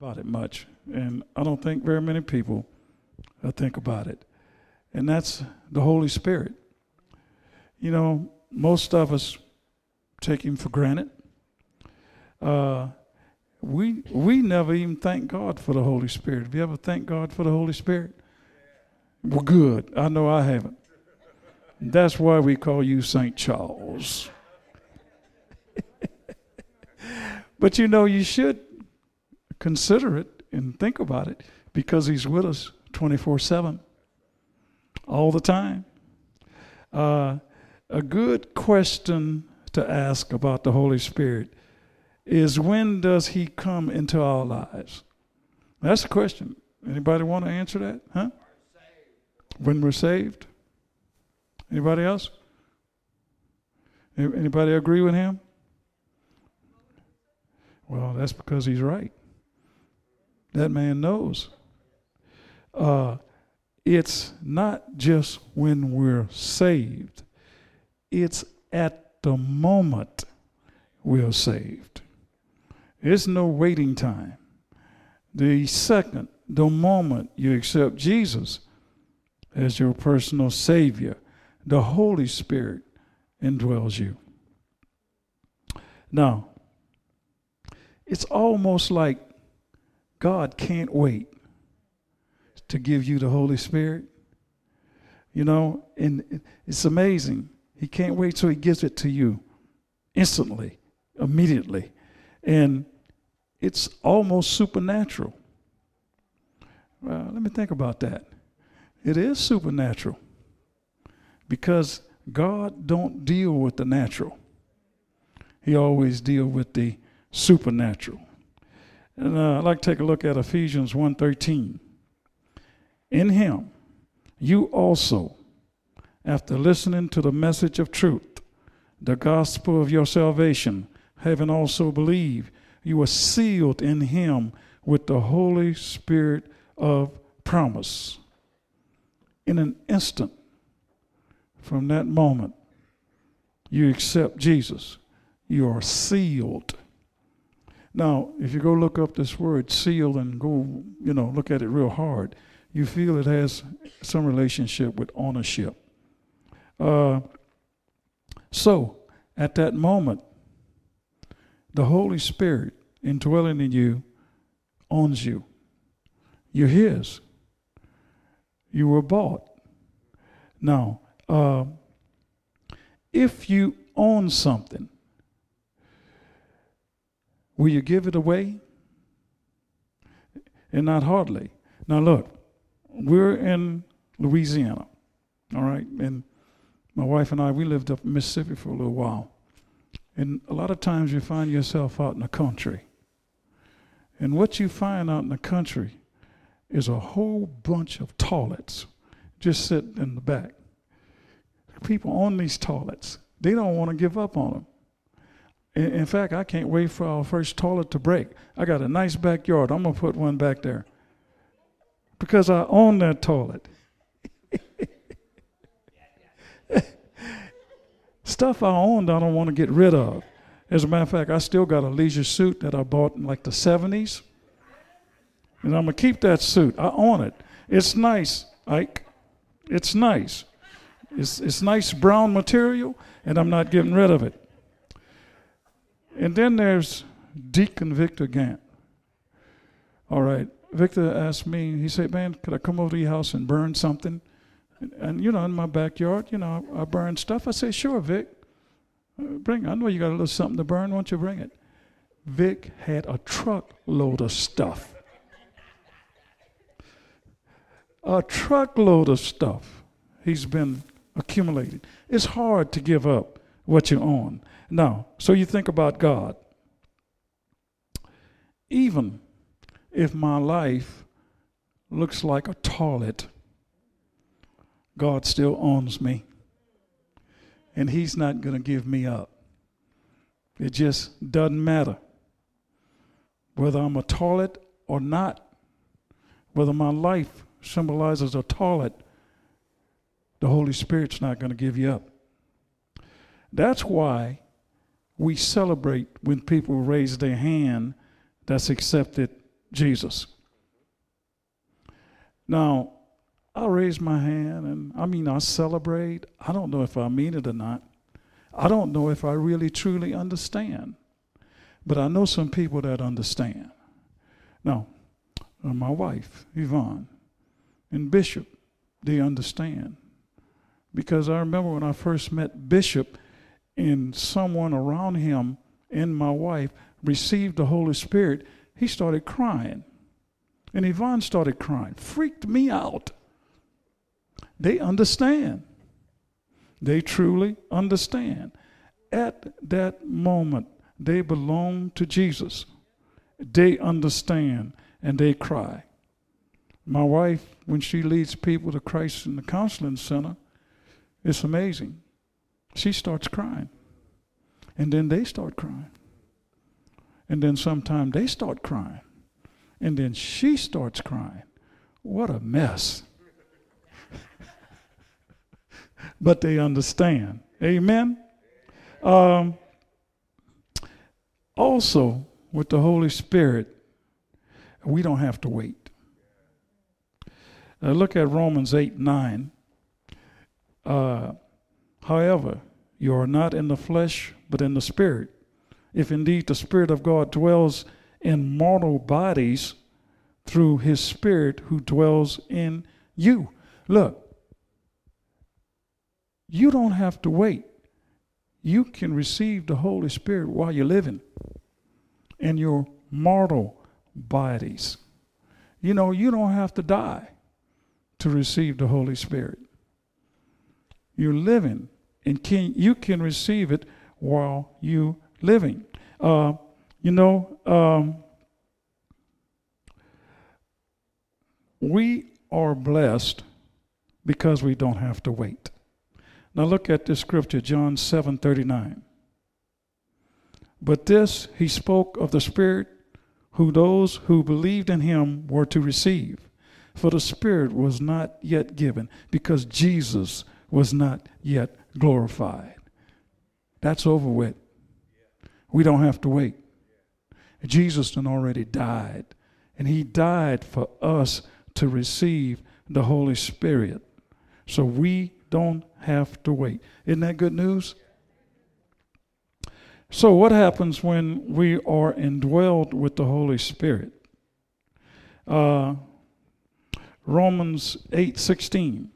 about it much, and I don't think very many people uh, think about it, and that's the Holy Spirit. You know, most of us take Him for granted. Uh, we we never even thank God for the Holy Spirit. Have you ever thanked God for the Holy Spirit? Well, good. I know I haven't. That's why we call you St. Charles. but you know, you should consider it and think about it because He's with us 24 7, all the time. Uh, a good question to ask about the Holy Spirit is when does He come into our lives? That's the question. Anybody want to answer that? Huh? When we're saved. Anybody else? Anybody agree with him? Well, that's because he's right. That man knows. Uh, it's not just when we're saved, it's at the moment we're saved. There's no waiting time. The second, the moment you accept Jesus as your personal Savior, the Holy Spirit indwells you. Now, it's almost like God can't wait to give you the Holy Spirit. You know, and it's amazing. He can't wait till He gives it to you instantly, immediately. And it's almost supernatural. Well, let me think about that. It is supernatural because God don't deal with the natural. He always deal with the supernatural. And uh, I'd like to take a look at Ephesians 1.13. In him, you also, after listening to the message of truth, the gospel of your salvation, having also believed, you are sealed in him with the Holy Spirit of promise. In an instant, from that moment, you accept Jesus. You are sealed. Now, if you go look up this word seal and go, you know, look at it real hard, you feel it has some relationship with ownership. Uh, so, at that moment, the Holy Spirit indwelling in you owns you. You're His. You were bought. Now, uh, if you own something, will you give it away? And not hardly. Now, look, we're in Louisiana, all right? And my wife and I, we lived up in Mississippi for a little while. And a lot of times you find yourself out in the country. And what you find out in the country is a whole bunch of toilets just sitting in the back. People on these toilets, they don't want to give up on them. In, in fact, I can't wait for our first toilet to break. I got a nice backyard. I'm going to put one back there because I own that toilet. Stuff I owned, I don't want to get rid of. As a matter of fact, I still got a leisure suit that I bought in like the 70s. And I'm going to keep that suit. I own it. It's nice, Ike. It's nice. It's, it's nice brown material, and I'm not getting rid of it. And then there's Deacon Victor Gant. All right. Victor asked me, he said, Man, could I come over to your house and burn something? And, and you know, in my backyard, you know, I, I burn stuff. I said, Sure, Vic. Bring it. I know you got a little something to burn. Why don't you bring it? Vic had a truckload of stuff. a truckload of stuff he's been accumulating. It's hard to give up what you own. Now, so you think about God. Even if my life looks like a toilet, God still owns me. And He's not going to give me up. It just doesn't matter whether I'm a toilet or not, whether my life symbolizes a toilet, the Holy Spirit's not going to give you up. That's why we celebrate when people raise their hand that's accepted Jesus. Now, I raise my hand and I mean, I celebrate. I don't know if I mean it or not. I don't know if I really truly understand. But I know some people that understand. Now, uh, my wife, Yvonne, and Bishop, they understand. Because I remember when I first met Bishop and someone around him and my wife received the Holy Spirit, he started crying. And Yvonne started crying. Freaked me out. They understand. They truly understand. At that moment, they belong to Jesus. They understand and they cry. My wife, when she leads people to Christ in the counseling center, it's amazing. She starts crying. And then they start crying. And then sometime they start crying. And then she starts crying. What a mess. but they understand. Amen. Um, also, with the Holy Spirit, we don't have to wait. Uh, look at Romans 8 9. Uh, however, you are not in the flesh, but in the Spirit. If indeed the Spirit of God dwells in mortal bodies through his Spirit who dwells in you. Look, you don't have to wait. You can receive the Holy Spirit while you're living in your mortal bodies. You know, you don't have to die to receive the Holy Spirit. You're living, and can, you can receive it while you living. Uh, you know, um, we are blessed because we don't have to wait. Now look at this scripture, John 7 39. But this he spoke of the Spirit who those who believed in him were to receive. For the Spirit was not yet given because Jesus was not yet glorified. That's over with. We don't have to wait. Jesus had already died, and he died for us to receive the Holy Spirit. So we don't have to wait. Isn't that good news? So, what happens when we are indwelled with the Holy Spirit? Uh, Romans 8 16.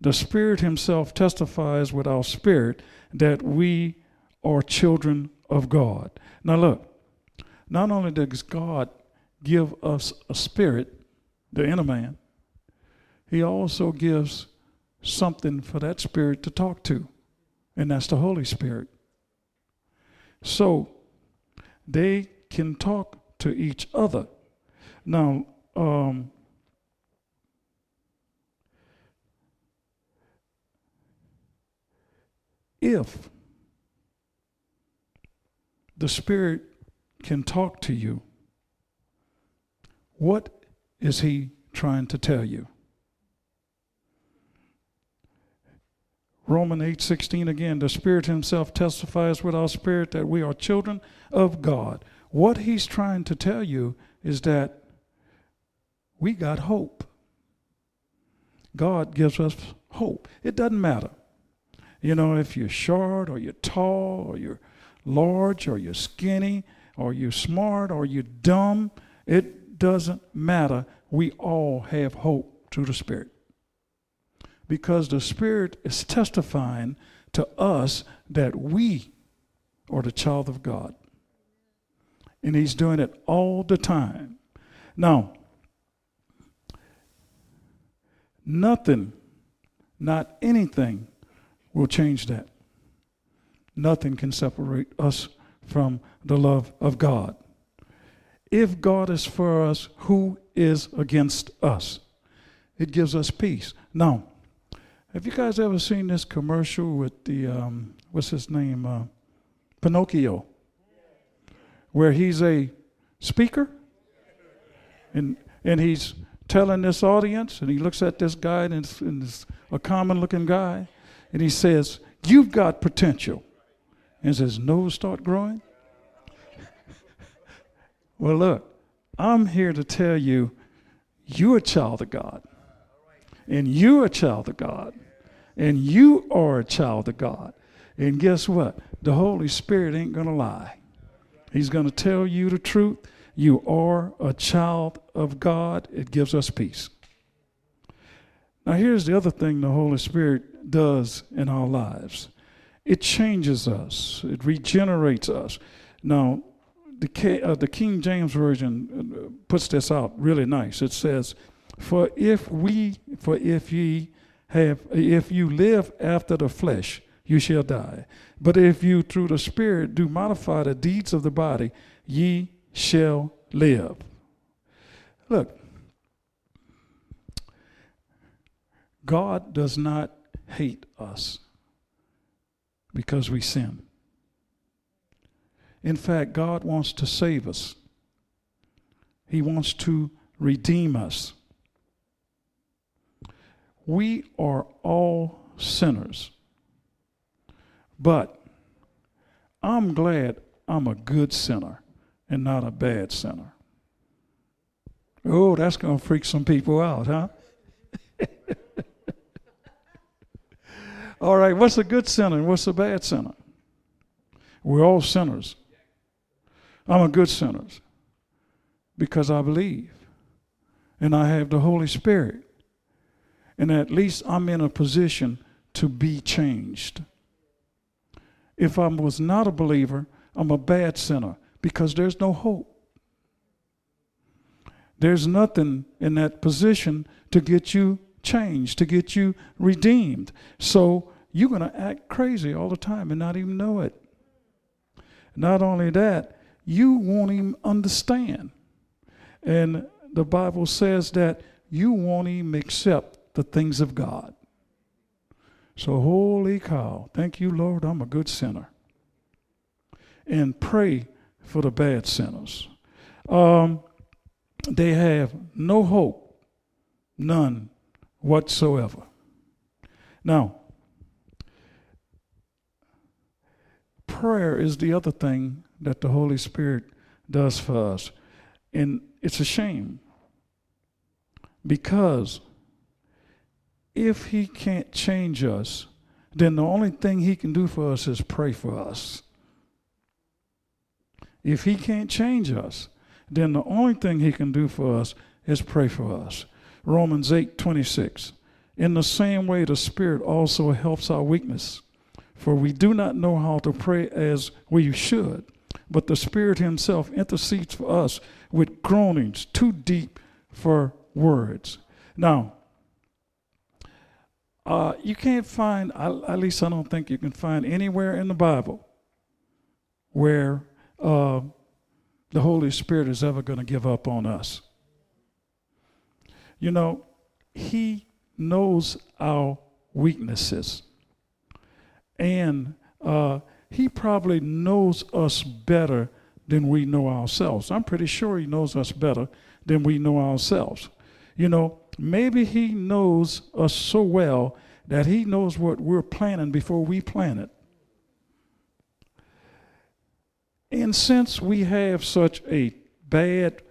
The Spirit Himself testifies with our spirit that we are children of God. Now, look, not only does God give us a spirit, the inner man, He also gives something for that spirit to talk to, and that's the Holy Spirit. So they can talk to each other. Now, um, if the Spirit can talk to you, what is He trying to tell you? Romans 8:16 again, the Spirit himself testifies with our spirit that we are children of God. What he's trying to tell you is that we got hope. God gives us hope. It doesn't matter. You know, if you're short or you're tall or you're large or you're skinny or you're smart or you're dumb, it doesn't matter. We all have hope through the Spirit because the Spirit is testifying to us that we are the child of God. And He's doing it all the time. Now, nothing, not anything, will change that. Nothing can separate us from the love of God. If God is for us, who is against us? It gives us peace. Now, have you guys ever seen this commercial with the um, what's his name, uh, Pinocchio, where he's a speaker, and and he's telling this audience, and he looks at this guy, and it's, and it's a common-looking guy, and he says, "You've got potential," and says, nose start growing. well, look, I'm here to tell you, you're a child of God. And you're a child of God. And you are a child of God. And guess what? The Holy Spirit ain't going to lie. He's going to tell you the truth. You are a child of God. It gives us peace. Now, here's the other thing the Holy Spirit does in our lives it changes us, it regenerates us. Now, the, K, uh, the King James Version uh, puts this out really nice. It says, For if we, for if ye have, if you live after the flesh, you shall die. But if you through the Spirit do modify the deeds of the body, ye shall live. Look, God does not hate us because we sin. In fact, God wants to save us. He wants to redeem us. We are all sinners. But I'm glad I'm a good sinner and not a bad sinner. Oh, that's going to freak some people out, huh? All right, what's a good sinner and what's a bad sinner? We're all sinners. I'm a good sinner because I believe and I have the Holy Spirit. And at least I'm in a position to be changed. If I was not a believer, I'm a bad sinner because there's no hope. There's nothing in that position to get you changed, to get you redeemed. So you're going to act crazy all the time and not even know it. Not only that, you won't even understand. And the Bible says that you won't even accept the things of God. So, holy cow, thank you, Lord, I'm a good sinner. And pray for the bad sinners. Um, they have no hope, none whatsoever. Now, prayer is the other thing that the Holy Spirit does for us. And it's a shame because if he can't change us, then the only thing he can do for us is pray for us. If he can't change us, then the only thing he can do for us is pray for us. Romans 8 26. In the same way, the Spirit also helps our weakness. For we do not know how to pray as we should, but the Spirit Himself intercedes for us with groanings too deep for words. Now, uh, you can't find, at least I don't think you can find anywhere in the Bible where uh, the Holy Spirit is ever going to give up on us. You know, He knows our weaknesses. And uh, He probably knows us better than we know ourselves. I'm pretty sure He knows us better than we know ourselves. You know, Maybe He knows us so well that He knows what we're planning before we plan it. And since we have such a bad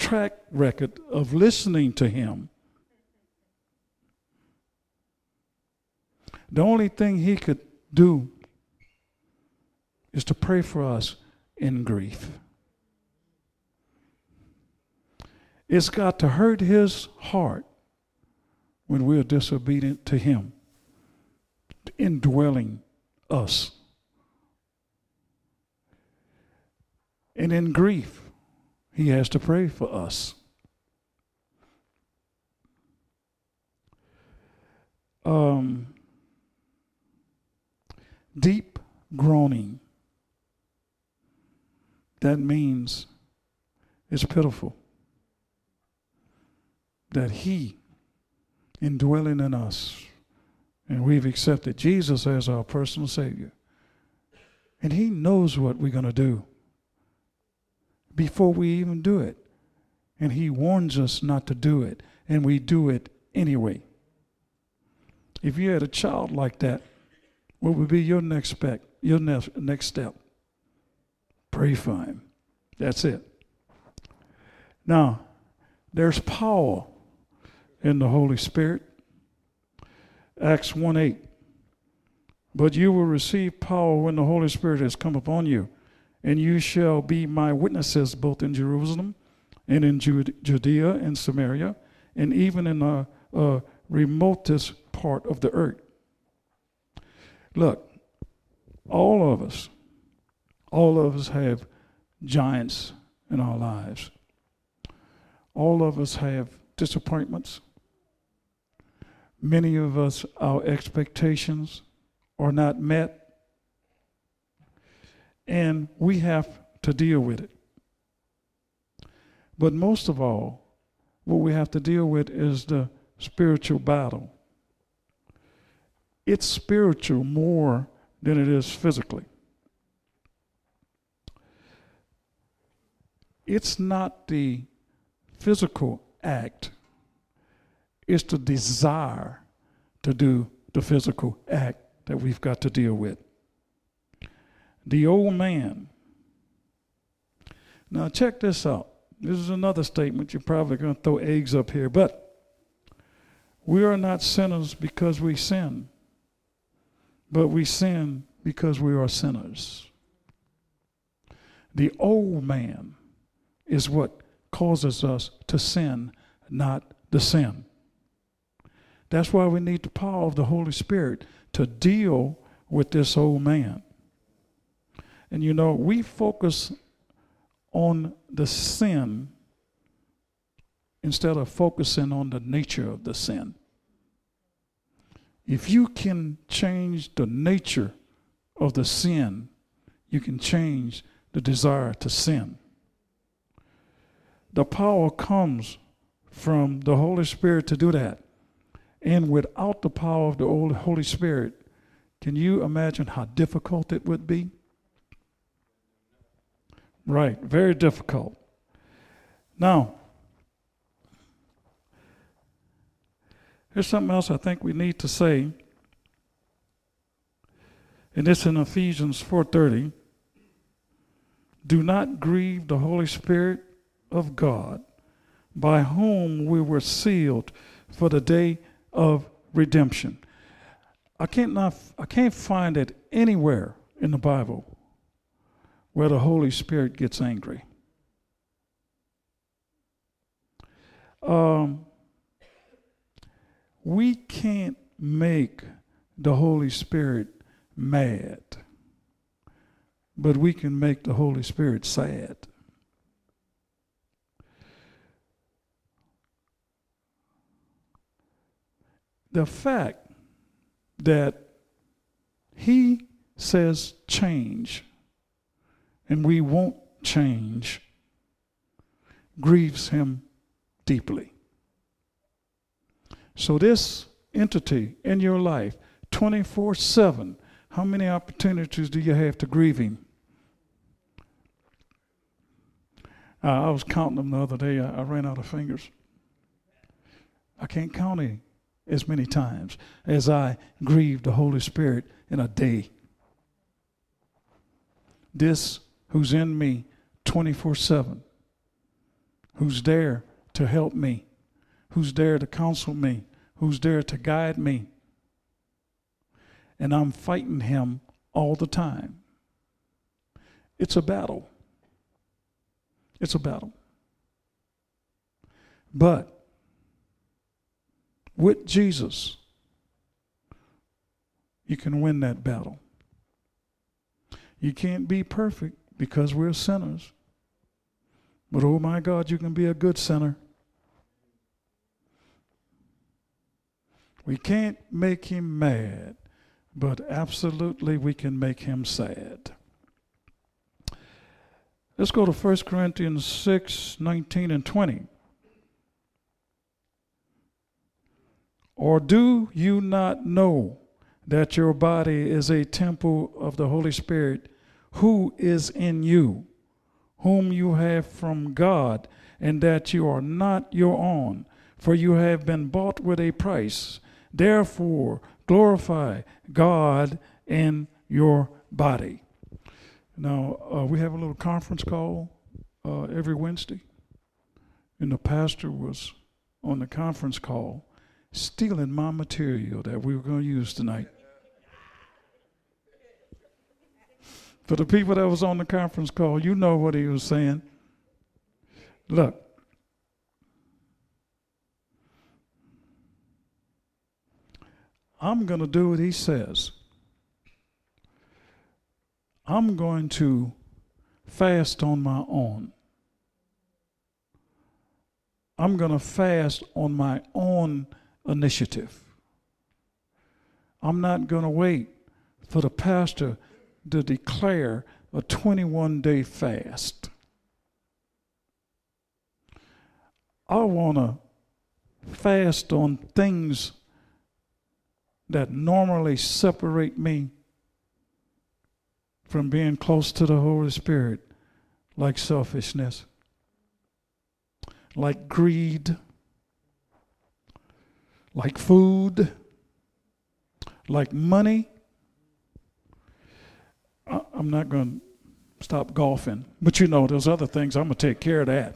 track record of listening to Him, the only thing He could do is to pray for us in grief. It's got to hurt his heart when we're disobedient to him, indwelling us. And in grief, he has to pray for us. Um, deep groaning. That means it's pitiful that He indwelling in us, and we've accepted Jesus as our personal Savior. And He knows what we're going to do before we even do it. And He warns us not to do it, and we do it anyway. If you had a child like that, what would be your next step? Your next step? Pray for him. That's it. Now, there's power in the Holy Spirit. Acts 1 8. But you will receive power when the Holy Spirit has come upon you, and you shall be my witnesses both in Jerusalem and in Judea and Samaria, and even in the uh, remotest part of the earth. Look, all of us, all of us have giants in our lives. All of us have disappointments. Many of us, our expectations are not met. And we have to deal with it. But most of all, what we have to deal with is the spiritual battle. It's spiritual more than it is physically. It's not the physical act, it's the desire to do the physical act that we've got to deal with. The old man. Now, check this out. This is another statement. You're probably going to throw eggs up here, but we are not sinners because we sin, but we sin because we are sinners. The old man is what causes us to sin, not the sin. That's why we need the power of the Holy Spirit to deal with this old man. And you know, we focus on the sin instead of focusing on the nature of the sin. If you can change the nature of the sin, you can change the desire to sin. The power comes from the Holy Spirit to do that. And without the power of the Holy Spirit, can you imagine how difficult it would be? Right, very difficult. Now, here's something else I think we need to say. And it's in Ephesians 4:30. Do not grieve the Holy Spirit of God, by whom we were sealed for the day of redemption. I can't not, I can't find it anywhere in the Bible where the Holy Spirit gets angry. Um, we can't make the Holy Spirit mad, but we can make the Holy Spirit sad. the fact that he says change and we won't change grieves him deeply. So, this entity in your life, 24 7, how many opportunities do you have to grieve him? Uh, I was counting them the other day. I, I ran out of fingers. I can't count any as many times as I grieve the Holy Spirit in a day. This who's in me 24 7, who's there to help me, who's there to counsel me, who's there to guide me. And I'm fighting him all the time. It's a battle. It's a battle. But with Jesus, you can win that battle. You can't be perfect because we're sinners. But oh my God, you can be a good sinner. We can't make him mad, but absolutely we can make him sad. Let's go to 1 Corinthians 6 19 and 20. Or do you not know that your body is a temple of the Holy Spirit who is in you, whom you have from God, and that you are not your own, for you have been bought with a price? Therefore, glorify God in your body. Now, uh, we have a little conference call uh, every Wednesday. and the pastor was on the conference call stealing my material that we were going to use tonight. For the people that was on the conference call, you know what he was saying. Look, I'm going to do what he says. I'm going to fast on my own. I'm going to fast on my own initiative. I'm not going to wait for the pastor to declare a 21 day fast. I want to fast on things that normally separate me from being close to the Holy Spirit, like selfishness, like greed, like food, like money. I, am not going to stop golfing, but you know, there's other things I'm going to take care of that.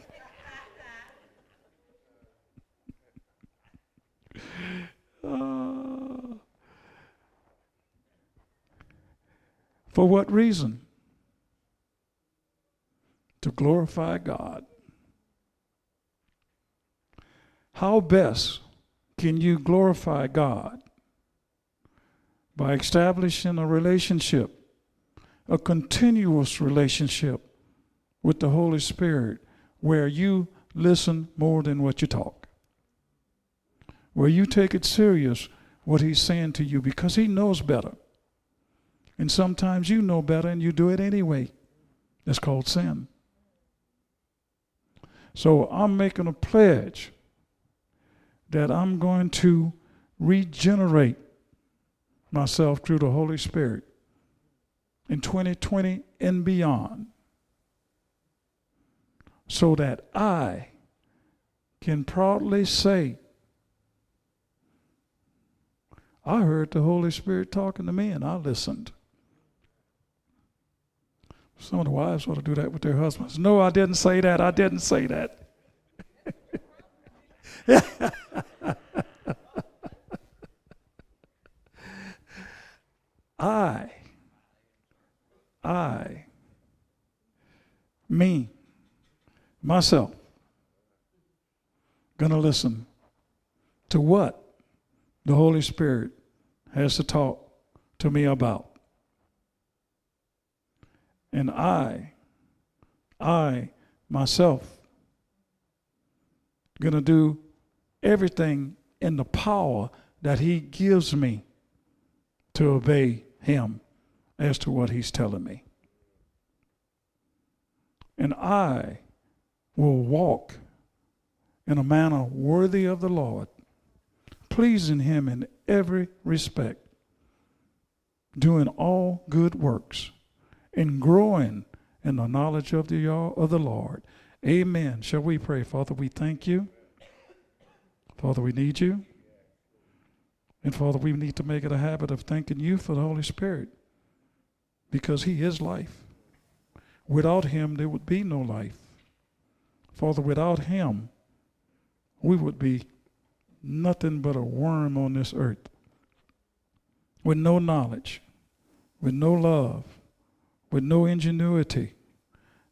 uh, for what reason? To glorify God. How best can you glorify God? By establishing a relationship, a continuous relationship with the Holy Spirit where you listen more than what you talk. Where you take it serious what He's saying to you because He knows better. And sometimes you know better and you do it anyway. That's called sin. So I'm making a pledge that I'm going to regenerate myself through the Holy Spirit in 2020 and beyond so that I can proudly say, I heard the Holy Spirit talking to me and I listened. Some of the wives ought to do that with their husbands. No, I didn't say that. I didn't say that. I, I, me, myself, gonna listen to what the Holy Spirit has to talk to me about. And I, I myself, gonna do everything in the power that He gives me to obey Him as to what He's telling me. And I will walk in a manner worthy of the Lord, pleasing Him in every respect, doing all good works, and growing in the knowledge of the, of the Lord. Amen. Shall we pray? Father, we thank you. Father, we need you. And Father, we need to make it a habit of thanking you for the Holy Spirit because He is life. Without Him, there would be no life. Father, without Him, we would be nothing but a worm on this earth with no knowledge, with no love, with no ingenuity.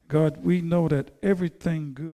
God, we know that everything good.